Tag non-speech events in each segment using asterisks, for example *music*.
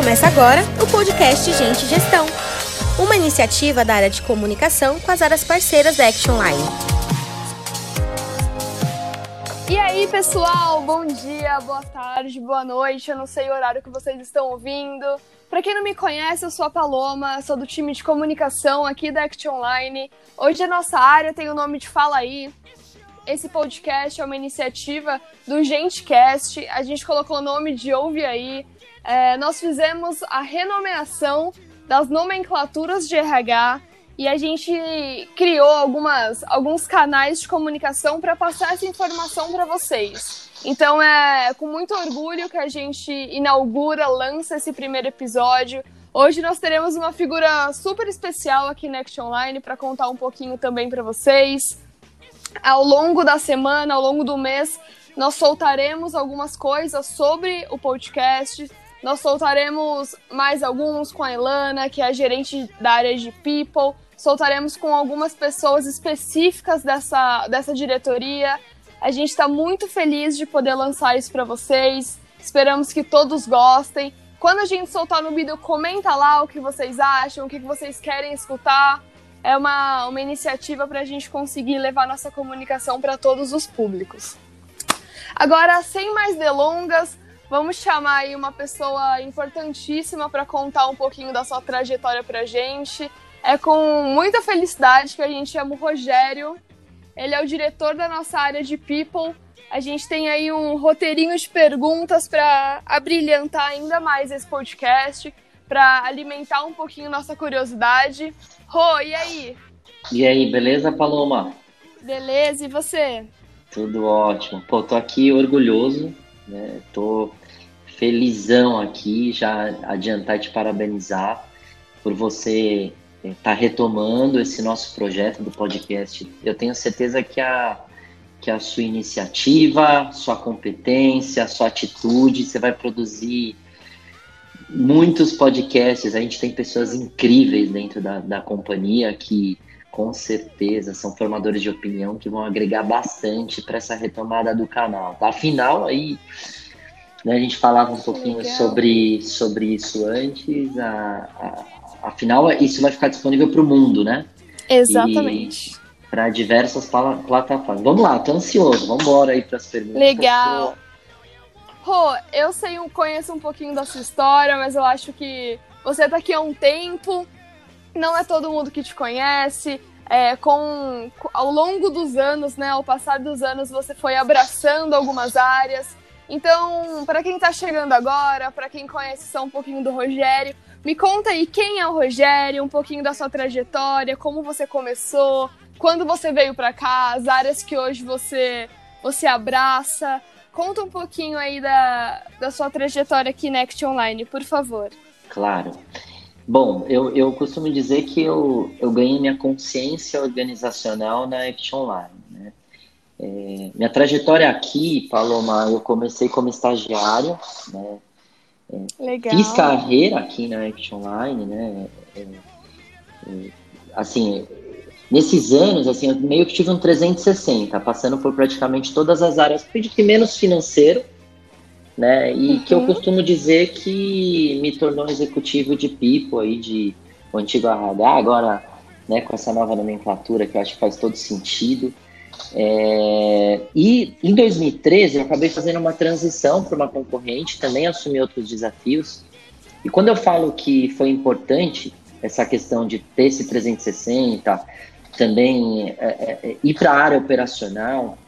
Começa agora o podcast Gente Gestão, uma iniciativa da área de comunicação com as áreas parceiras da Action Line. E aí, pessoal, bom dia, boa tarde, boa noite. Eu não sei o horário que vocês estão ouvindo. Para quem não me conhece, eu sou a Paloma, sou do time de comunicação aqui da Action Online. Hoje a nossa área tem o nome de Fala Aí. Esse podcast é uma iniciativa do GenteCast. A gente colocou o nome de Ouve Aí é, nós fizemos a renomeação das nomenclaturas de RH e a gente criou algumas, alguns canais de comunicação para passar essa informação para vocês. Então é com muito orgulho que a gente inaugura, lança esse primeiro episódio. Hoje nós teremos uma figura super especial aqui na Action Online para contar um pouquinho também para vocês. Ao longo da semana, ao longo do mês, nós soltaremos algumas coisas sobre o podcast, nós soltaremos mais alguns com a Ilana, que é a gerente da área de People. Soltaremos com algumas pessoas específicas dessa, dessa diretoria. A gente está muito feliz de poder lançar isso para vocês. Esperamos que todos gostem. Quando a gente soltar no vídeo, comenta lá o que vocês acham, o que vocês querem escutar. É uma, uma iniciativa para a gente conseguir levar nossa comunicação para todos os públicos. Agora, sem mais delongas, Vamos chamar aí uma pessoa importantíssima para contar um pouquinho da sua trajetória para gente. É com muita felicidade que a gente chama o Rogério. Ele é o diretor da nossa área de People. A gente tem aí um roteirinho de perguntas para abrilhantar ainda mais esse podcast, para alimentar um pouquinho nossa curiosidade. Rô, e aí? E aí, beleza, Paloma? Beleza, e você? Tudo ótimo. Pô, tô aqui orgulhoso, né? Tô felizão aqui, já adiantar te parabenizar por você estar tá retomando esse nosso projeto do podcast. Eu tenho certeza que a, que a sua iniciativa, sua competência, sua atitude, você vai produzir muitos podcasts. A gente tem pessoas incríveis dentro da, da companhia que com certeza são formadores de opinião que vão agregar bastante para essa retomada do canal. Afinal, aí né, a gente falava um pouquinho sobre, sobre isso antes. A, a, afinal, isso vai ficar disponível para o mundo, né? Exatamente. Para diversas plataformas. Vamos lá, tô ansioso. Vamos embora aí para as perguntas. Legal. Rô, eu sei, conheço um pouquinho da sua história, mas eu acho que você tá aqui há um tempo, não é todo mundo que te conhece. É, com ao longo dos anos, né, ao passar dos anos, você foi abraçando algumas áreas. Então, para quem está chegando agora, para quem conhece só um pouquinho do Rogério, me conta aí quem é o Rogério, um pouquinho da sua trajetória, como você começou, quando você veio para cá, as áreas que hoje você você abraça. Conta um pouquinho aí da, da sua trajetória aqui na Act Online, por favor. Claro. Bom, eu, eu costumo dizer que eu, eu ganhei minha consciência organizacional na Act Online. É, minha trajetória aqui, Paloma, eu comecei como estagiário, né? É. Fiz carreira aqui na Action Online, né? É, é, assim, nesses anos, assim, eu meio que tive um 360, passando por praticamente todas as áreas, de menos financeiro, né? E uhum. que eu costumo dizer que me tornou executivo de Pipo aí, de o antigo RH, agora, né, com essa nova nomenclatura que eu acho que faz todo sentido. É, e em 2013 eu acabei fazendo uma transição para uma concorrente, também assumi outros desafios. E quando eu falo que foi importante essa questão de ter esse 360, também é, é, é, ir para a área operacional,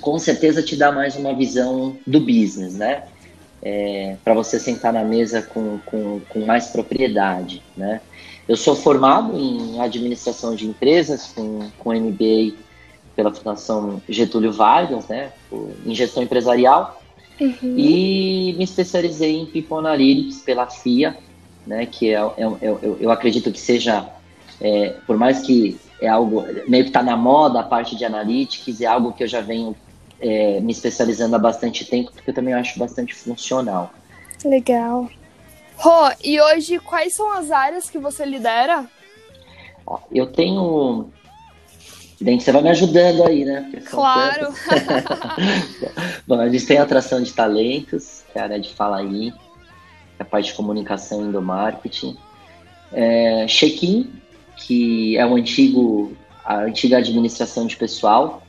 com certeza te dá mais uma visão do business, né? É, para você sentar na mesa com, com, com mais propriedade, né? Eu sou formado em administração de empresas, com, com MBA pela Fundação Getúlio Vargas, né, em gestão empresarial, uhum. e me especializei em People Analytics pela FIA, né, que é, é, é eu, eu, acredito que seja, é, por mais que é algo meio que está na moda a parte de analytics, é algo que eu já venho é, me especializando há bastante tempo, porque eu também acho bastante funcional. Legal. Rô, e hoje quais são as áreas que você lidera? Eu tenho você vai me ajudando aí, né? Claro! *laughs* Bom, a gente tem atração de talentos, que é a área de fala aí. a parte de comunicação e do marketing. É, Check-in, que é o antigo, a antiga administração de pessoal.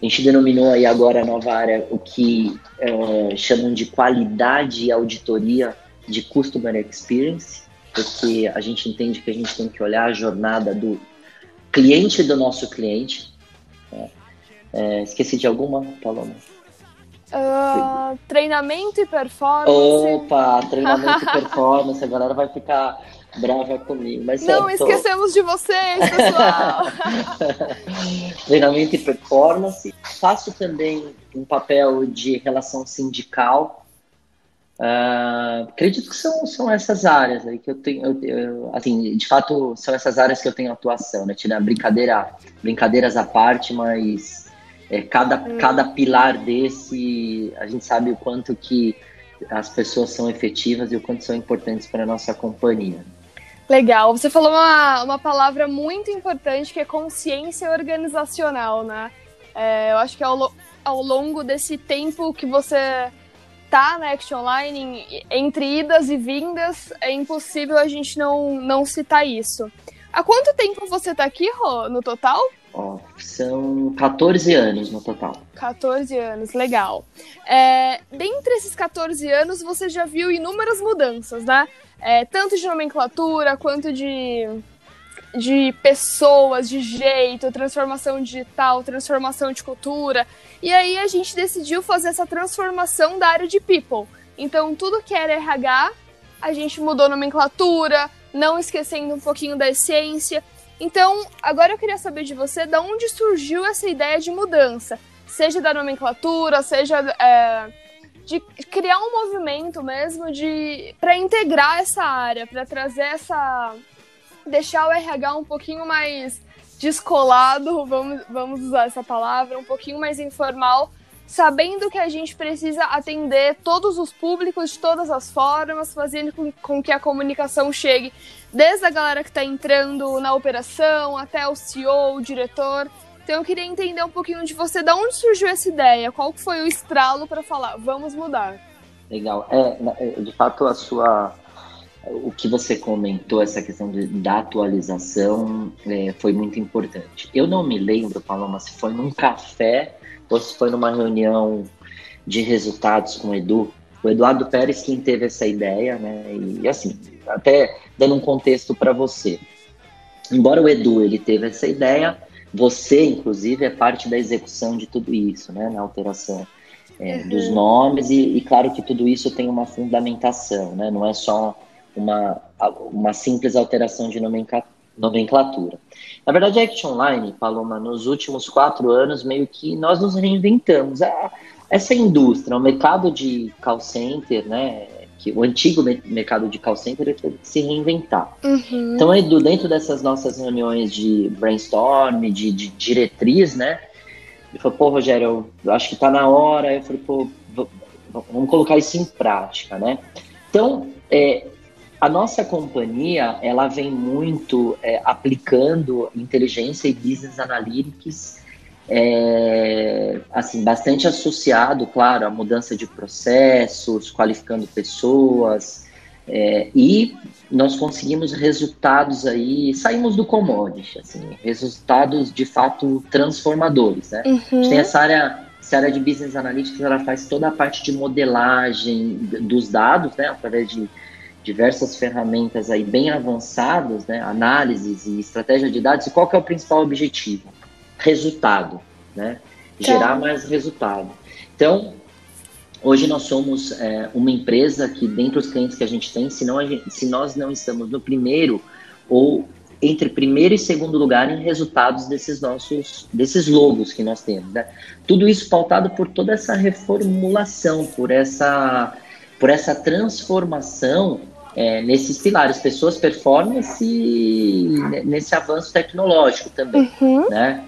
A gente denominou aí agora a nova área o que é, chamam de qualidade e auditoria de Customer Experience, porque a gente entende que a gente tem que olhar a jornada do cliente do nosso cliente. É, é esqueci de alguma, Paloma? Uh, treinamento e performance. Opa, treinamento e *laughs* performance. A galera vai ficar brava comigo. Mas Não certo. esquecemos de vocês, pessoal. *laughs* treinamento e performance. Faço também um papel de relação sindical Uh, acredito que são, são essas áreas aí que eu tenho, eu, eu, assim, de fato são essas áreas que eu tenho atuação, né? Tirar brincadeira, brincadeiras à parte, mas é, cada, hum. cada pilar desse, a gente sabe o quanto que as pessoas são efetivas e o quanto são importantes para a nossa companhia. Legal, você falou uma, uma palavra muito importante que é consciência organizacional, né? É, eu acho que ao, ao longo desse tempo que você tá na Action Online, entre idas e vindas, é impossível a gente não, não citar isso. Há quanto tempo você tá aqui, Rô, no total? Oh, são 14 anos no total. 14 anos, legal. É, dentre esses 14 anos, você já viu inúmeras mudanças, né? É, tanto de nomenclatura quanto de, de pessoas, de jeito, transformação digital, transformação de cultura. E aí a gente decidiu fazer essa transformação da área de people. Então, tudo que era RH, a gente mudou nomenclatura, não esquecendo um pouquinho da essência. Então, agora eu queria saber de você, da onde surgiu essa ideia de mudança? Seja da nomenclatura, seja é, de criar um movimento mesmo de para integrar essa área, para trazer essa deixar o RH um pouquinho mais descolado, vamos, vamos usar essa palavra, um pouquinho mais informal, sabendo que a gente precisa atender todos os públicos de todas as formas, fazendo com, com que a comunicação chegue desde a galera que está entrando na operação até o CEO, o diretor. Então eu queria entender um pouquinho de você, da onde surgiu essa ideia, qual foi o estralo para falar, vamos mudar. Legal. É, é, de fato, a sua o que você comentou, essa questão de, da atualização, é, foi muito importante. Eu não me lembro, Paloma, se foi num café ou se foi numa reunião de resultados com o Edu. O Eduardo Pérez quem teve essa ideia, né? E assim, até dando um contexto para você. Embora o Edu ele teve essa ideia, você, inclusive, é parte da execução de tudo isso, né? Na alteração é, uhum. dos nomes e, e, claro que tudo isso tem uma fundamentação, né? Não é só uma, uma simples alteração de nomenclatura. Na verdade, a Action Online, Paloma, nos últimos quatro anos, meio que nós nos reinventamos. essa indústria, o mercado de call center, né, que o antigo mercado de call center teve que se reinventar. Uhum. Então, Edu, dentro dessas nossas reuniões de brainstorm, de, de diretriz, né, ele falou, pô, Rogério, eu acho que está na hora. Eu falei, pô, vamos colocar isso em prática, né? Então, é, a nossa companhia, ela vem muito é, aplicando inteligência e business analytics, é, assim, bastante associado, claro, à mudança de processos, qualificando pessoas, é, e nós conseguimos resultados aí, saímos do commodity, assim, resultados de fato transformadores, né? Uhum. A gente tem essa área, essa área de business analytics, ela faz toda a parte de modelagem dos dados, né, através de diversas ferramentas aí bem avançadas, né, análises e estratégia de dados, e qual que é o principal objetivo? Resultado, né? Gerar mais resultado. Então, hoje nós somos é, uma empresa que, dentre os clientes que a gente tem, se, não gente, se nós não estamos no primeiro ou entre primeiro e segundo lugar em resultados desses nossos, desses logos que nós temos, né? Tudo isso pautado por toda essa reformulação, por essa, por essa transformação é, nesses pilares, pessoas, performance e nesse avanço tecnológico também, uhum. né?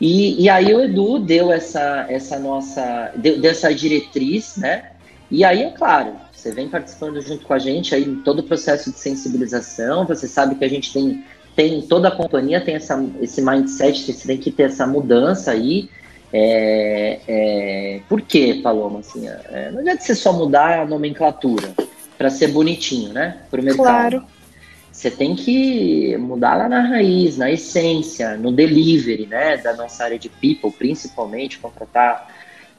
E, e aí o Edu deu essa, essa nossa, deu, deu essa diretriz, né? E aí, é claro, você vem participando junto com a gente aí em todo o processo de sensibilização, você sabe que a gente tem, tem toda a companhia tem essa, esse mindset, você tem que ter essa mudança aí, é, é, por quê, Paloma? Assim, é, não adianta você só mudar a nomenclatura para ser bonitinho, né? Para o mercado. Claro. Você tem que mudar lá na raiz, na essência, no delivery, né? Da nossa área de people, principalmente, contratar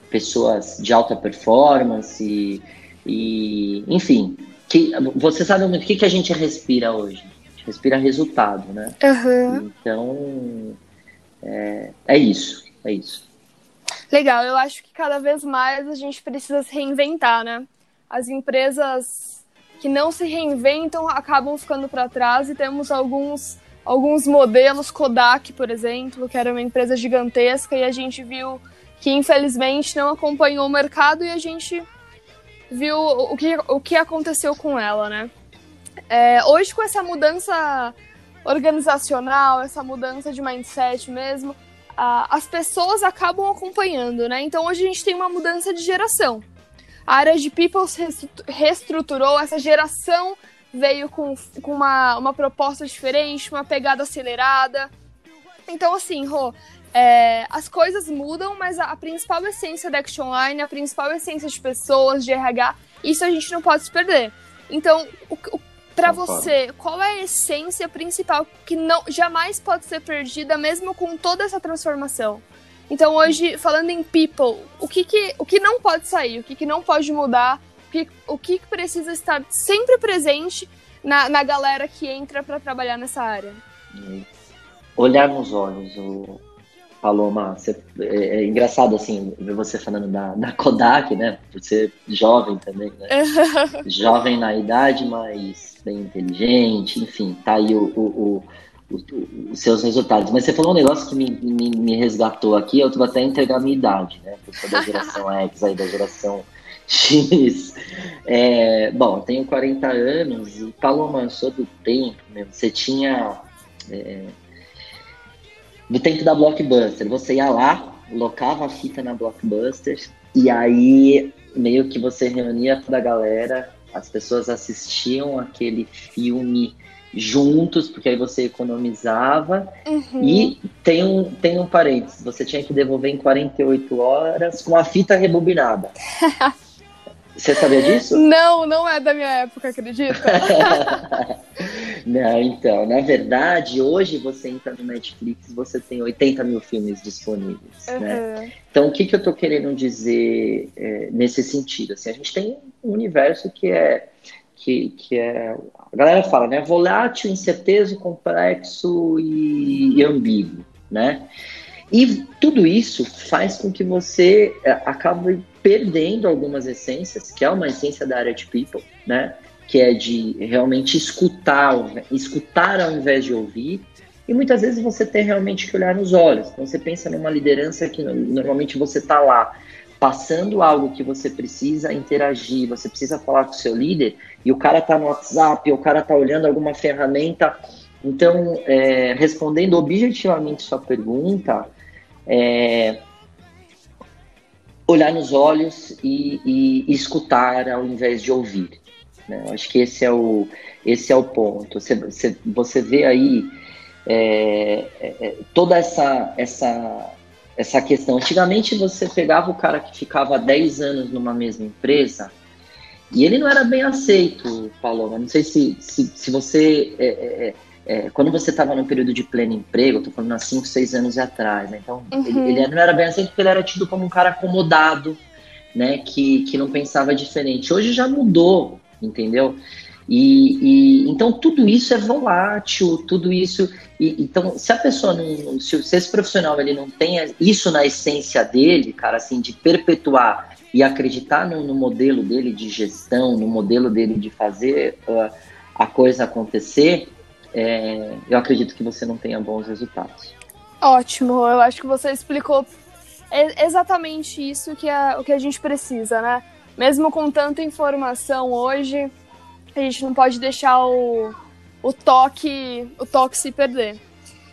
pessoas de alta performance e, e enfim, que, você sabe muito o que, que a gente respira hoje? A gente respira resultado, né? Uhum. Então, é, é isso, é isso. Legal, eu acho que cada vez mais a gente precisa se reinventar, né? As empresas que não se reinventam acabam ficando para trás e temos alguns alguns modelos Kodak, por exemplo, que era uma empresa gigantesca e a gente viu que infelizmente não acompanhou o mercado e a gente viu o que, o que aconteceu com ela, né? É, hoje, com essa mudança organizacional, essa mudança de mindset mesmo, a, as pessoas acabam acompanhando, né? Então, hoje a gente tem uma mudança de geração. A área de people se reestruturou, essa geração veio com, com uma, uma proposta diferente, uma pegada acelerada. Então, assim, Rô, é, as coisas mudam, mas a, a, principal essência da Action Online, a principal essência de pessoas, de RH, isso a gente não pode se perder. Então, para você, qual é a essência principal que não jamais pode ser perdida, mesmo com toda essa transformação? Então, hoje, falando em people, o que, que, o que não pode sair, o que, que não pode mudar, o que, o que precisa estar sempre presente na, na galera que entra para trabalhar nessa área? Olhar nos olhos, o, Paloma, você, é, é, engraçado assim ver você falando da, da Kodak, né? Ser jovem também, né? *laughs* jovem na idade, mas bem inteligente, enfim, tá aí o, o, o, os seus resultados. Mas você falou um negócio que me, me, me resgatou aqui, eu vou até entregar a minha idade, né? Eu sou da geração *laughs* X, aí da geração X. É, bom, eu tenho 40 anos e Paloma, sou do tempo mesmo. Você tinha. É, do tempo da Blockbuster. Você ia lá, locava a fita na Blockbuster e aí meio que você reunia toda a galera, as pessoas assistiam aquele filme juntos, porque aí você economizava. Uhum. E tem um, tem um parênteses, você tinha que devolver em 48 horas com a fita rebobinada. *laughs* Você sabia disso? Não, não é da minha época, acredita? *laughs* não, então, na verdade, hoje você entra no Netflix, você tem 80 mil filmes disponíveis, uhum. né? Então, o que, que eu tô querendo dizer é, nesse sentido? Assim, a gente tem um universo que é que, que é a galera fala, né? Volátil, incerteza, complexo e, e ambíguo, né? E tudo isso faz com que você é, acabe perdendo algumas essências, que é uma essência da área de people, né? Que é de realmente escutar, escutar ao invés de ouvir. E muitas vezes você tem realmente que olhar nos olhos. Então você pensa numa liderança que normalmente você está lá passando algo que você precisa interagir, você precisa falar com o seu líder, e o cara está no WhatsApp, o cara está olhando alguma ferramenta. Então, é, respondendo objetivamente sua pergunta, é, olhar nos olhos e, e, escutar ao invés de ouvir. Né? Eu acho que esse é o, esse é o ponto. Você, você, você vê aí é, é, é toda essa, essa, essa questão. Antigamente você pegava o cara que ficava 10 anos numa mesma empresa e ele não era bem aceito, Paloma. Não sei se, se, se você é, é, é é, quando você estava no período de pleno emprego, eu tô falando há 5, 6 anos atrás, né? Então, uhum. ele, ele, não era bem assim porque ele era tido como um cara acomodado, né? Que, que não pensava diferente. Hoje já mudou, entendeu? E, e então tudo isso é volátil, tudo isso. E, então, se a pessoa não. Se, se esse profissional ele não tem isso na essência dele, cara, assim, de perpetuar e acreditar no, no modelo dele de gestão, no modelo dele de fazer uh, a coisa acontecer, é, eu acredito que você não tenha bons resultados. Ótimo, eu acho que você explicou exatamente isso que é o que a gente precisa, né? Mesmo com tanta informação hoje, a gente não pode deixar o, o toque o toque se perder.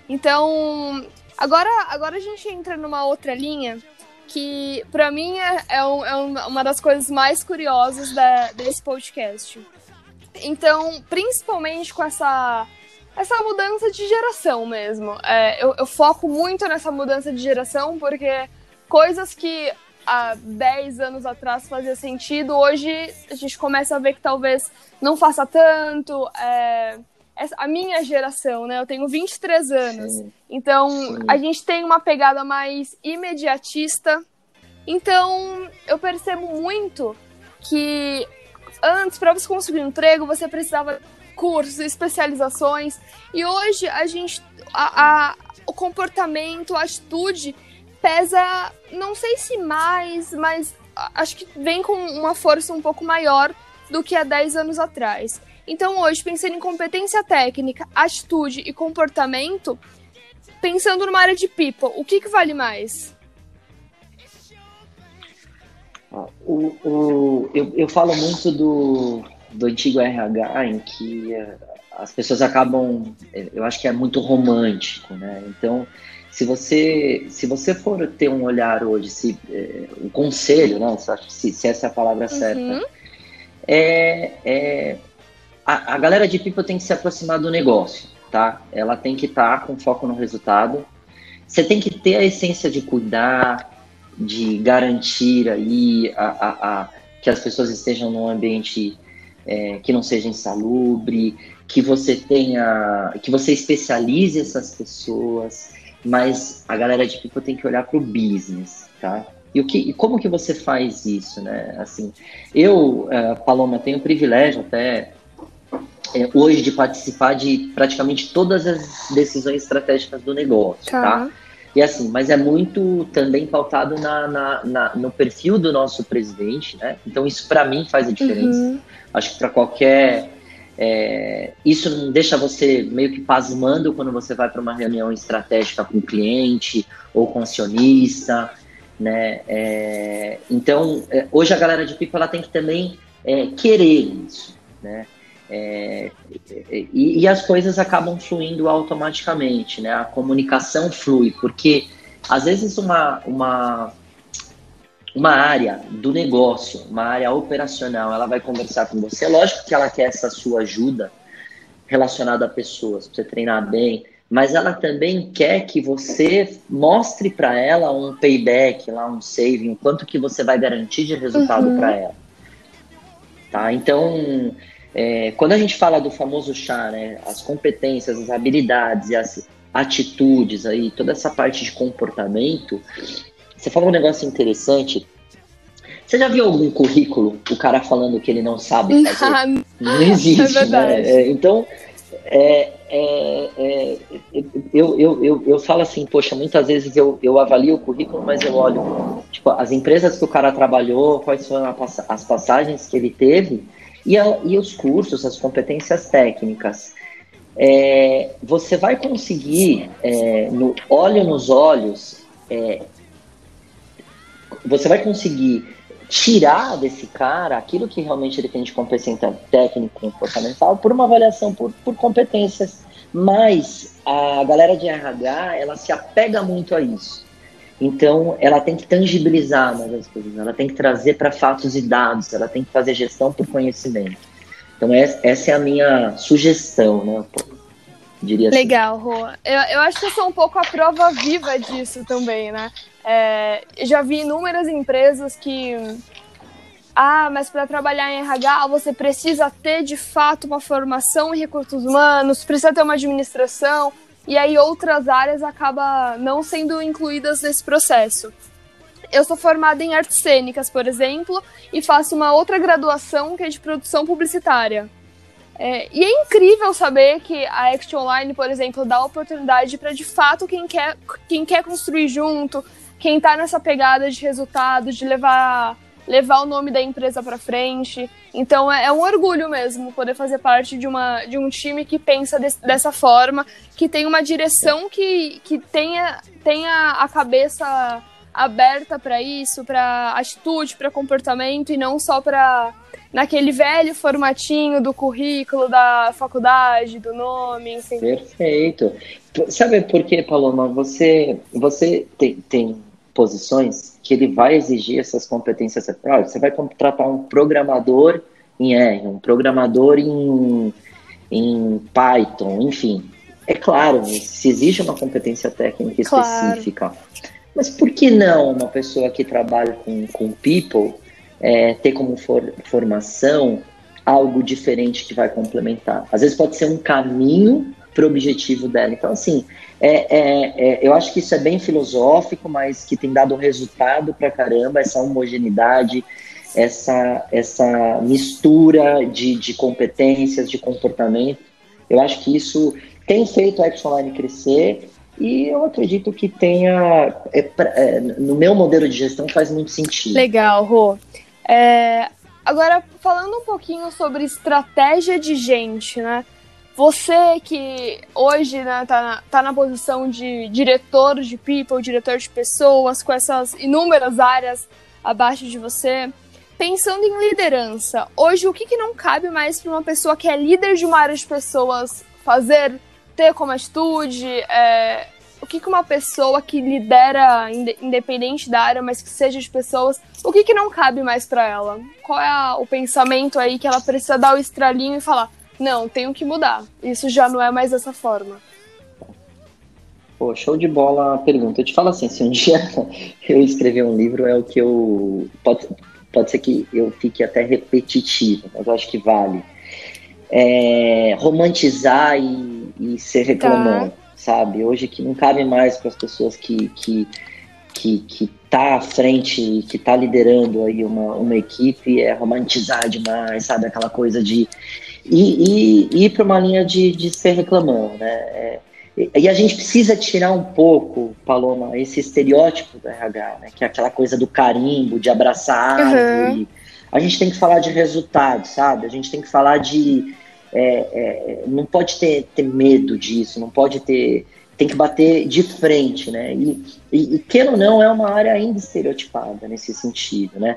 Então, agora, agora a gente entra numa outra linha que para mim é, é, um, é, uma das coisas mais curiosas da, desse podcast. Então, principalmente com essa essa mudança de geração mesmo. É, eu, eu, foco muito nessa mudança de geração porque coisas que há 10 anos atrás fazia sentido, hoje a gente começa a ver que talvez não faça tanto. É, a minha geração, né? Eu tenho 23 anos. Sim. Então, Sim. a gente tem uma pegada mais imediatista. Então, eu percebo muito que antes, para você conseguir um emprego, você precisava de cursos, especializações. E hoje, a gente. A, a, o comportamento, a atitude pesa, não sei se mais, mas acho que vem com uma força um pouco maior do que há 10 anos atrás. Então, hoje, pensando em competência técnica, atitude e comportamento, pensando numa área de people, o que, que vale mais? O, o, eu, eu falo muito do, do antigo RH, em que eh, as pessoas acabam, eu acho que é muito romântico, né? Então, se você se você for ter um olhar hoje, se é, o conselho, né? Se, se essa é a palavra certa, uhum. é, é a, a galera de People tem que se aproximar do negócio, tá? Ela tem que estar tá com foco no resultado. Você tem que ter a essência de cuidar, de garantir aí a, a, a que as pessoas estejam num ambiente é, que não seja insalubre, que você tenha, que você especialize essas pessoas, mas a galera de People tem que olhar para o business, tá? E, o que, e como que você faz isso, né? Assim, eu, uh, Paloma, tenho o privilégio até é, hoje de participar de praticamente todas as decisões estratégicas do negócio, tá? tá? E assim, mas é muito também pautado na, na, na no perfil do nosso presidente, né? Então isso para mim faz a diferença. Uhum. Acho que para qualquer é, isso não deixa você meio que pasmando quando você vai para uma reunião estratégica com o cliente ou com o acionista, né? É, então, é, hoje a galera de Pico ela tem que também é, querer isso, né? É, e, e, as coisas acabam fluindo automaticamente, né? A comunicação flui, porque às vezes uma, uma, uma área do negócio, uma área operacional, ela vai conversar com você. Lógico que ela quer essa sua ajuda relacionada a pessoas, para você treinar bem, mas ela também quer que você mostre para ela um payback, lá um saving, o quanto que você vai garantir de resultado uhum. para ela. Tá? Então, é, quando a gente fala do famoso chá, né, as competências, as habilidades e as atitudes aí, toda essa parte de comportamento, você falou um negócio interessante. Você já viu algum currículo, o cara falando que ele não sabe *laughs* fazer? não existe, é né? É, então, é, é, é, eu, eu, eu, eu falo assim, poxa, muitas vezes eu, eu avalio o currículo, mas eu olho tipo, as empresas que o cara trabalhou, quais foram as passagens que ele teve, e, a, e os cursos, as competências técnicas. É, você vai conseguir, é, no olho nos olhos, você vai conseguir tirar desse cara aquilo que realmente ele tem de competência técnica e comportamental por uma avaliação por, por competências. Mas a galera de RH, ela se apega muito a isso. Então, ela tem que tangibilizar mais as coisas, ela tem que trazer para fatos e dados, ela tem que fazer gestão por conhecimento. Então, essa é a minha sugestão, né? Diria assim. Legal. Eu, eu acho que eu sou um pouco a prova viva disso também, né? É, já vi inúmeras empresas que. Ah, mas para trabalhar em RH você precisa ter de fato uma formação em recursos humanos, precisa ter uma administração e aí outras áreas acabam não sendo incluídas nesse processo. Eu sou formada em artes cênicas, por exemplo, e faço uma outra graduação que é de produção publicitária. É, e é incrível saber que a Action Online, por exemplo, dá oportunidade para de fato quem quer, quem quer construir junto, quem está nessa pegada de resultado, de levar levar o nome da empresa para frente. Então é, é, um orgulho mesmo poder fazer parte de, uma, de um time que pensa de, dessa forma, que tem uma direção que, que tenha, tenha a cabeça aberta para isso, para atitude, para comportamento e não só para naquele velho formatinho do currículo da faculdade, do nome, enfim. Perfeito. Sabe por quê, Paloma? Você, você tem, tem posições que ele vai exigir essas competências. Você vai contratar um programador em R, um programador em, em Python, enfim. É claro, se exige uma competência técnica claro. específica. Mas por que não uma pessoa que trabalha com, com people é, ter como for, formação algo diferente que vai complementar? Às vezes pode ser um caminho para o objetivo dela. Então, assim, é, é, é, eu acho que isso é bem filosófico, mas que tem dado resultado para caramba, essa homogeneidade, essa, essa mistura de, de competências, de comportamento. Eu acho que isso tem feito a Action crescer e eu acredito que tenha, é, é, no meu modelo de gestão, faz muito sentido. Legal, Rô. É, agora, falando um pouquinho sobre estratégia de gente, né? Você que hoje né, tá, na, tá na posição de diretor de people, diretor de pessoas, com essas inúmeras áreas abaixo de você, pensando em liderança, hoje o que, que não cabe mais para uma pessoa que é líder de uma área de pessoas fazer, ter como atitude? É, o que, que uma pessoa que lidera, independente da área, mas que seja de pessoas, o que, que não cabe mais para ela? Qual é a, o pensamento aí que ela precisa dar o estralinho e falar: não, tenho que mudar, isso já não é mais dessa forma? Pô, show de bola a pergunta. Eu te falo assim, se um *laughs* dia eu escrever um livro, é o que eu. Pode, pode ser que eu fique até repetitivo, mas eu acho que vale. É, romantizar e, e ser reclamando, tá. sabe? Hoje que não cabe mais para as pessoas que, que, que, que tá à frente, que tá liderando aí uma, uma equipe, é romantizar demais, sabe? Aquela coisa de. E, e, ir para uma linha de, de ser reclamando, né? É, e a gente precisa tirar um pouco, Paloma, esse estereótipo do RH, né? Que é aquela coisa do carimbo, de abraçar uhum. A gente tem que falar de resultado, sabe? A gente tem que falar de. É, é, não pode ter, ter medo disso, não pode ter. Tem que bater de frente, né? E, e, e queira ou não, é uma área ainda estereotipada nesse sentido, né?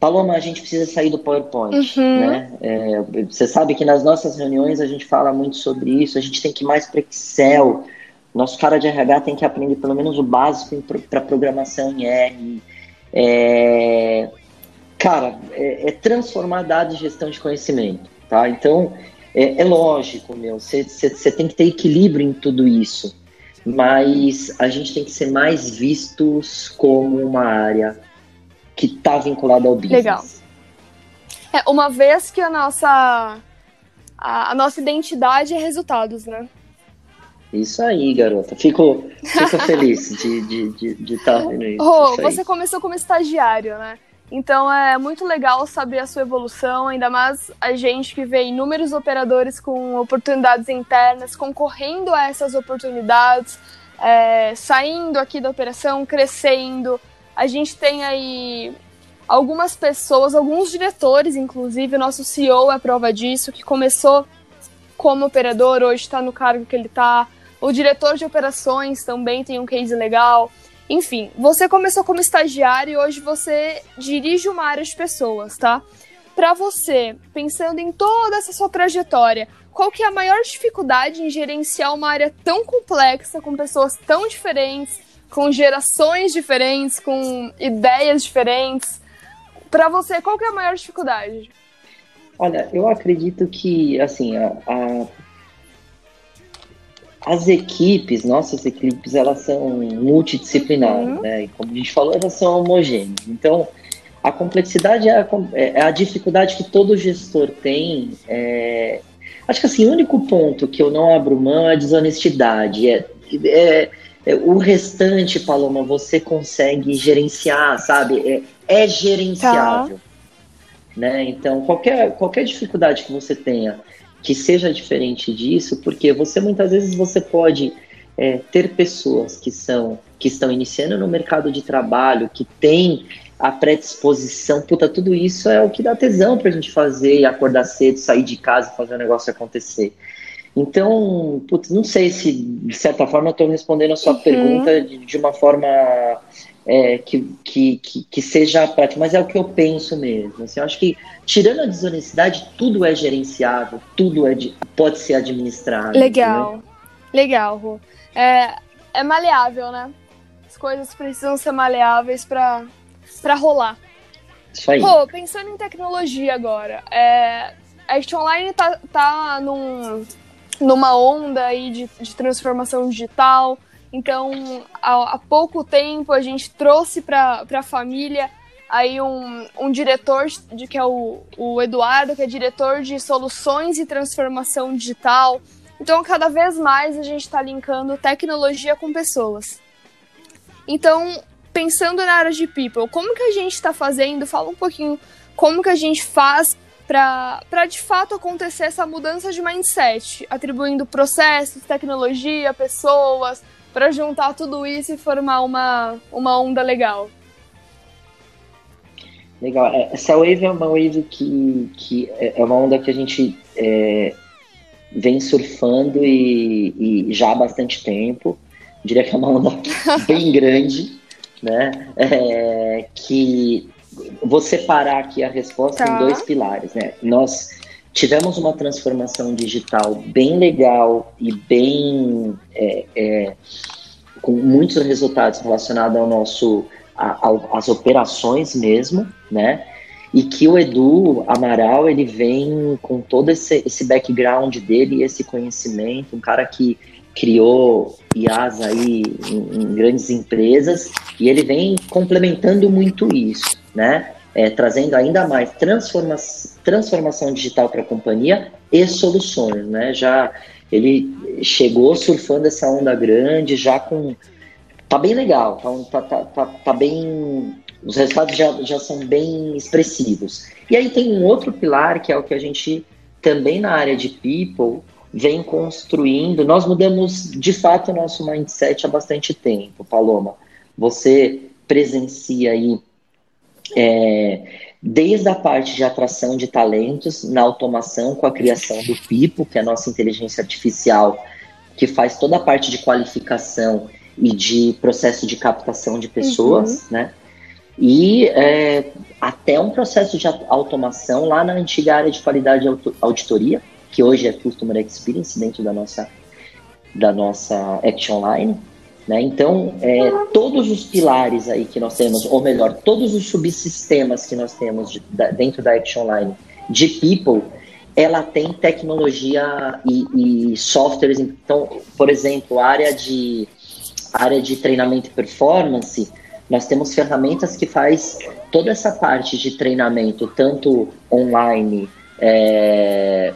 Paloma, a gente precisa sair do PowerPoint, uhum. né? É, você sabe que nas nossas reuniões a gente fala muito sobre isso, a gente tem que ir mais para Excel. Nosso cara de RH tem que aprender pelo menos o básico para programação em R. É, cara, é, é, transformar dados em gestão de conhecimento, tá? Então, é, é lógico, meu, você tem que ter equilíbrio em tudo isso, mas a gente tem que ser mais vistos como uma área que está vinculado ao business. Legal. É, uma vez que a nossa a, a, nossa identidade é resultados, né? Isso aí, garota. Fico, fico *laughs* feliz de estar de, de, de tá vendo isso. Oh, isso você começou como estagiário, né? Então é muito legal saber a sua evolução, ainda mais a gente que vê inúmeros operadores com oportunidades internas, concorrendo a essas oportunidades, é, saindo aqui da operação, crescendo, a gente tem aí algumas pessoas, alguns diretores, inclusive, o nosso CEO é prova disso, que começou como operador, hoje está no cargo que ele está. O diretor de operações também tem um case legal. Enfim, você começou como estagiário e hoje você dirige uma área de pessoas, tá? Para você, pensando em toda essa sua trajetória, qual que é a maior dificuldade em gerenciar uma área tão complexa, com pessoas tão diferentes, com gerações diferentes, com ideias diferentes. Para você, qual que é a maior dificuldade? Olha, eu acredito que, assim, a, a, as equipes, nossas equipes, elas são multidisciplinares, uhum. né? E como a gente falou, elas são homogêneas. Então, a complexidade é a, é a dificuldade que todo gestor tem. É, acho que, assim, o único ponto que eu não abro mão é a desonestidade. É, é é, o restante, Paloma, você consegue gerenciar, sabe? É, é gerenciável. Tá. Né? Então, qualquer, qualquer dificuldade que você tenha que seja diferente disso, porque você muitas vezes você pode é, ter pessoas que são que estão iniciando no mercado de trabalho, que têm a predisposição, puta, tudo isso é o que dá tesão pra gente fazer, acordar cedo, sair de casa e fazer o negócio acontecer. Então, putz, não sei se de certa forma eu estou respondendo a sua uhum. pergunta de, de, uma forma é, que, que, que, que, seja prática, mas é o que eu penso mesmo. Assim, eu acho que, tirando a desonestidade, tudo é gerenciável, tudo é de, pode ser administrado. Legal, entendeu? legal, Ru. É, é maleável, né? As coisas precisam ser maleáveis para rolar. Isso aí. Pensando em tecnologia agora, é, a Act Online tá, tá num numa onda aí de, de transformação digital. Então, há, há pouco tempo a gente trouxe para a família aí um, um diretor de que é o, o Eduardo, que é diretor de soluções e transformação digital. Então, cada vez mais a gente está linkando tecnologia com pessoas. Então, pensando na área de people, como que a gente está fazendo? Fala um pouquinho como que a gente faz para de fato acontecer essa mudança de mindset, atribuindo processos, tecnologia, pessoas, para juntar tudo isso e formar uma, uma onda legal. Legal. É, essa wave é uma wave que, que é, é uma onda que a gente é, vem surfando e, e, já há bastante tempo. Diria que é uma onda *laughs* bem grande, né? É, que vou separar aqui a resposta tá. em dois pilares, né? Nós tivemos uma transformação digital bem legal e bem é, é, com muitos resultados relacionados ao nosso às operações mesmo, né? E que o Edu Amaral ele vem com todo esse, esse background dele, esse conhecimento, um cara que criou IAs aí em, em grandes empresas e ele vem complementando muito isso, né? É, trazendo ainda mais transforma transformação digital para a companhia e soluções, né? Já ele chegou surfando essa onda grande, já com tá bem legal, tá, tá, tá, tá, bem. Os resultados já, já são bem expressivos. E aí tem um outro pilar que é o que a gente também na área de people vem construindo. Nós mudamos de fato o nosso mindset há bastante tempo, Paloma. Você presencia aí é, desde a parte de atração de talentos na automação com a criação do Pipo, que é a nossa inteligência artificial, que faz toda a parte de qualificação e de processo de captação de pessoas, uhum. né? E é, até um processo de automação lá na antiga área de qualidade e auditoria, que hoje é Customer Experience dentro da nossa, da nossa Action Line. Né? Então, é, todos os pilares aí que nós temos, ou melhor, todos os subsistemas que nós temos de, da, dentro da Action Line de People, ela tem tecnologia e, e softwares. Então, por exemplo, área de área de treinamento e performance, nós temos ferramentas que faz toda essa parte de treinamento, tanto online, é,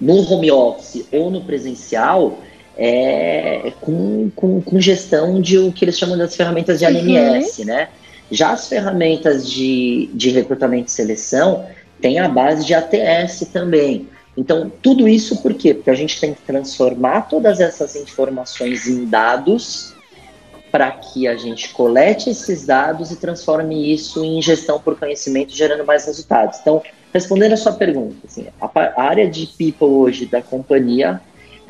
no home office ou no presencial, é, com, com, com, gestão de o que eles chamam das ferramentas de ANMS, uhum. né? Já as ferramentas de, de recrutamento e seleção têm a base de ATS também. Então, tudo isso por quê? Porque a gente tem que transformar todas essas informações em dados para que a gente colete esses dados e transforme isso em gestão por conhecimento, gerando mais resultados. Então, respondendo a sua pergunta, assim, a, a área de people hoje da companhia,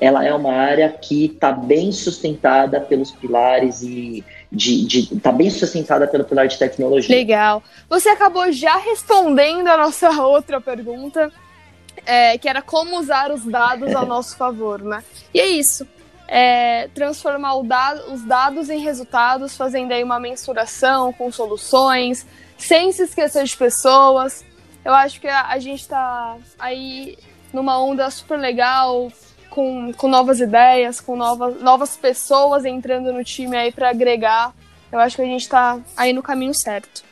ela é uma área que está bem sustentada pelos pilares e está bem sustentada pelo pilar de tecnologia. Legal. Você acabou já respondendo a nossa *laughs* outra pergunta, é, que era como usar os dados a nosso favor, né? E é isso. É, transformar os dados em resultados, fazendo aí uma mensuração com soluções, sem se esquecer de pessoas. Eu acho que a, a gente está aí numa onda super legal, com, com novas ideias, com novas, novas pessoas entrando no time aí para agregar. Eu acho que a gente está aí no caminho certo.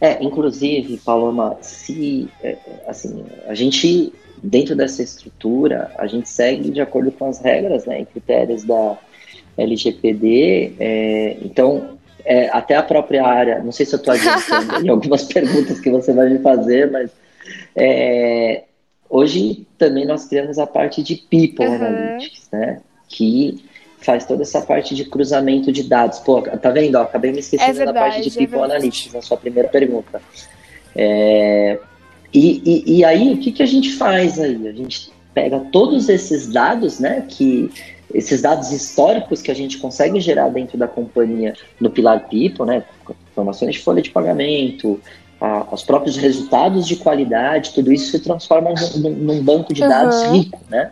É, inclusive, Paloma, se é, assim, a gente dentro dessa estrutura, a gente segue de acordo com as regras, né, e critérios da LGPD. É, então, é, até a própria área, não sei se eu estou adiantando *laughs* em algumas perguntas que você vai me fazer, mas é, hoje também nós criamos a parte de People uhum. Analytics, né, que faz toda essa parte de cruzamento de dados. Pô, tá vendo? Ó, acabei me esquecendo é verdade, da parte de é People é Analytics na sua primeira pergunta. É, e, e, e, aí, o que, que a gente faz aí? A gente pega todos esses dados, né, que esses dados históricos que a gente consegue gerar dentro da companhia no Pilar People, né, informações de folha de pagamento, a, os próprios resultados de qualidade, tudo isso se transforma num, num banco de dados uhum. rico, né?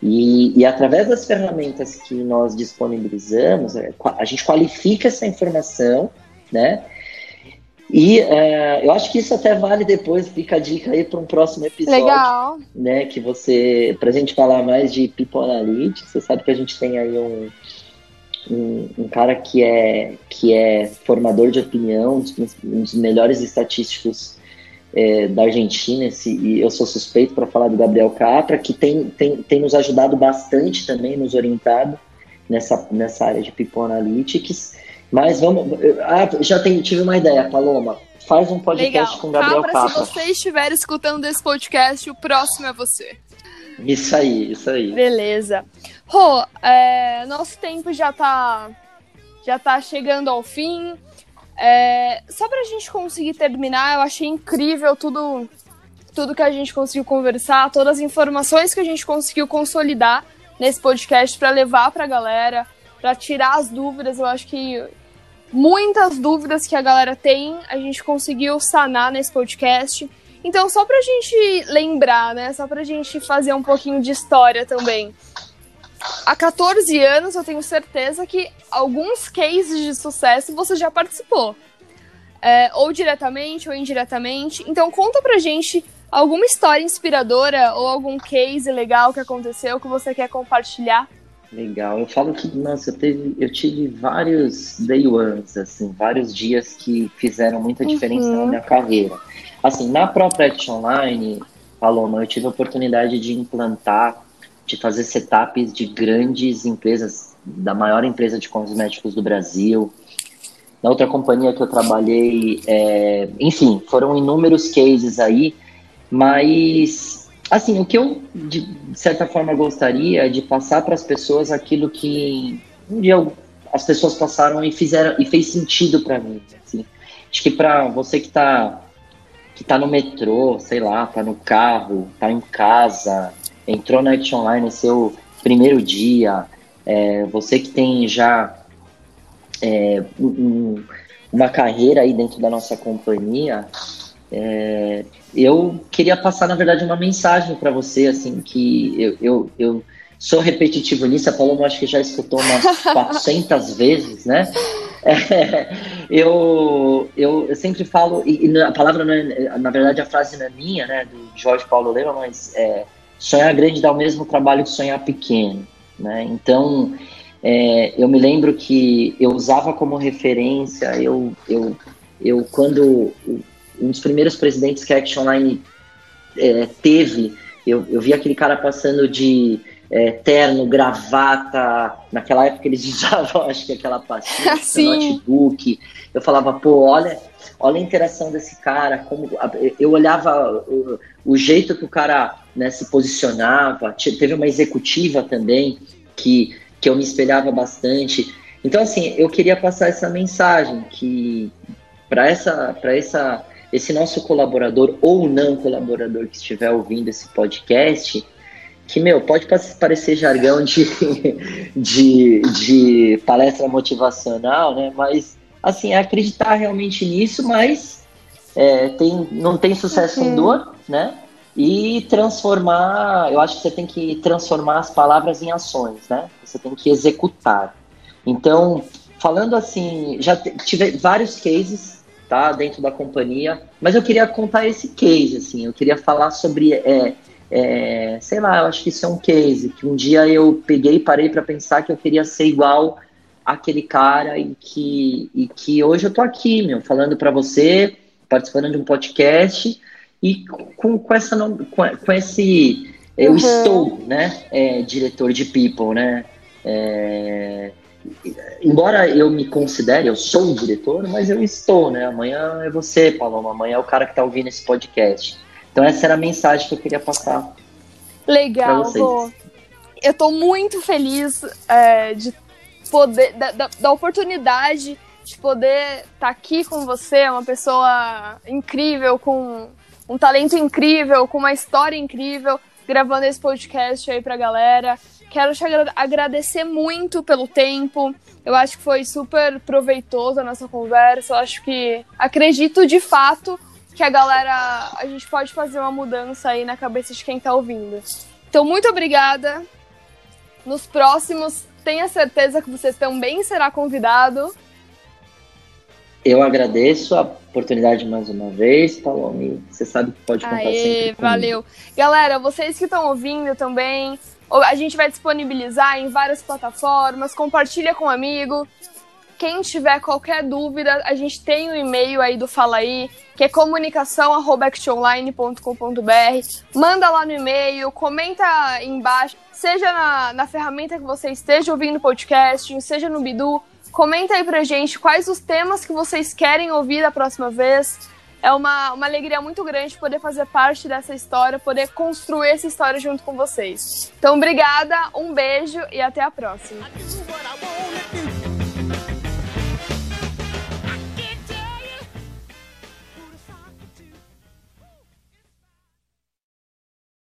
E, e, através das ferramentas que nós disponibilizamos, é, a gente qualifica essa informação, né? E é, eu acho que isso até vale depois, fica a dica aí para um próximo episódio. Legal. Né, que você, pra gente falar mais de People Analytics, você sabe que a gente tem aí um, um, um cara que é, que é formador de opinião, um dos, melhores estatísticos é, da Argentina, esse, e eu sou suspeito para falar do Gabriel Capra, que tem, tem, tem nos ajudado bastante também, nos orientado nessa, nessa área de People Analytics. Mas vamos. Ah, já tem, tive uma ideia, Paloma. Faz um podcast Legal. com o Gabriel Capra, Capra. se você estiver escutando esse podcast, o próximo é você. Isso aí, isso aí. Beleza. Rô, é, nosso tempo já tá, já tá chegando ao fim. É, só pra gente conseguir terminar, eu achei incrível tudo, tudo que a gente conseguiu conversar, todas as informações que a gente conseguiu consolidar nesse podcast para levar pra galera, para tirar as dúvidas. Eu acho que muitas dúvidas que a galera tem, a gente conseguiu sanar nesse podcast. Então, só pra gente lembrar, né? Só pra gente fazer um pouquinho de história também. Há 14 anos, eu tenho certeza que alguns cases de sucesso você já participou. É, ou diretamente ou indiretamente. Então, conta pra gente alguma história inspiradora ou algum case legal que aconteceu que você quer compartilhar. Legal. Eu falo que, nossa, eu, teve, eu tive vários day ones, assim, vários dias que fizeram muita diferença Uhum. na minha carreira. Assim, na própria Action Online, Paloma, eu tive a oportunidade de implantar, de fazer setups de grandes empresas, da maior empresa de cosméticos do Brasil. Na outra companhia que eu trabalhei, é, enfim, foram inúmeros cases aí, mas assim, o que eu de certa forma gostaria é de passar para as pessoas aquilo que um dia as pessoas passaram e fizeram e fez sentido para mim. Assim. Acho que para você que está que tá no metrô, sei lá, tá no carro, tá em casa, entrou na Action Online seu primeiro dia, é, você que tem já é, um- uma carreira aí dentro da nossa companhia, é, eu queria passar, na verdade, uma mensagem para você, assim, que eu, eu, eu sou repetitivo nisso, a Paloma acho que já escutou umas *laughs* 400 vezes, né? É, eu, eu, eu sempre falo, e, e a palavra é, na verdade a frase não é minha, né, do Jorge Paulo Lema, mas é, sonhar grande dá o mesmo trabalho que sonhar pequeno, né? Então, é, eu me lembro que eu usava como referência, eu, eu, eu quando um dos primeiros presidentes que a Action Online é, teve, eu, eu vi aquele cara passando de é, terno, gravata, naquela época eles *laughs* usavam, acho que aquela pastinha *laughs* notebook, eu falava, pô, olha, olha a interação desse cara, como eu olhava o, jeito que o cara né, se posicionava, Te- teve uma executiva também que, que eu me espelhava bastante. Então, assim, eu queria passar essa mensagem que para essa, para essa, esse nosso colaborador ou não colaborador que estiver ouvindo esse podcast, que, meu, pode pa- parecer jargão de, *laughs* de, de palestra motivacional, né? Mas, assim, é acreditar realmente nisso, mas é, tem, não tem sucesso Uhum. dor, né? E transformar, eu acho que você tem que transformar as palavras em ações, né? Você tem que executar. Então, falando assim, já tive vários cases, tá, dentro da companhia, mas eu queria contar esse case, assim, eu queria falar sobre, é, é, sei lá, eu acho que isso é um case, que um dia eu peguei e parei para pensar que eu queria ser igual aquele cara e que, e que hoje eu tô aqui, meu, falando para você, participando de um podcast e com, com essa, não- com, com esse, eu Uhum. estou, né, é, diretor de people, né, é, embora eu me considere, eu sou um diretor, mas eu estou, né? Amanhã é você, Paloma. Amanhã é o cara que está ouvindo esse podcast. Então essa era a mensagem que eu queria passar Legal. Rô. Eu tô muito feliz é, de poder, da, da, da oportunidade de poder estar aqui com você, uma pessoa incrível, com um talento incrível, com uma história incrível, gravando esse podcast aí pra galera. Quero te agra- agradecer muito pelo tempo. Eu acho que foi super proveitoso a nossa conversa. Eu acho que acredito de fato que a galera, a gente pode fazer uma mudança aí na cabeça de quem tá ouvindo. Então, muito obrigada. Nos próximos, tenha certeza que você também será convidado. Eu agradeço a oportunidade mais uma vez, Palome. Você sabe que pode contar Aê, sempre comigo. Valeu. Galera, vocês que estão ouvindo também, a gente vai disponibilizar em várias plataformas, compartilha com um amigo. Quem tiver qualquer dúvida, a gente tem o um e-mail aí do Fala Aí, que é comunicação.actionline.com.br. Manda lá no e-mail, comenta embaixo, seja na, na ferramenta que você esteja ouvindo o podcast, seja no Bidu, comenta aí pra gente quais os temas que vocês querem ouvir da próxima vez. É uma, uma alegria muito grande poder fazer parte dessa história, poder construir essa história junto com vocês. Então, obrigada, um beijo e até a próxima.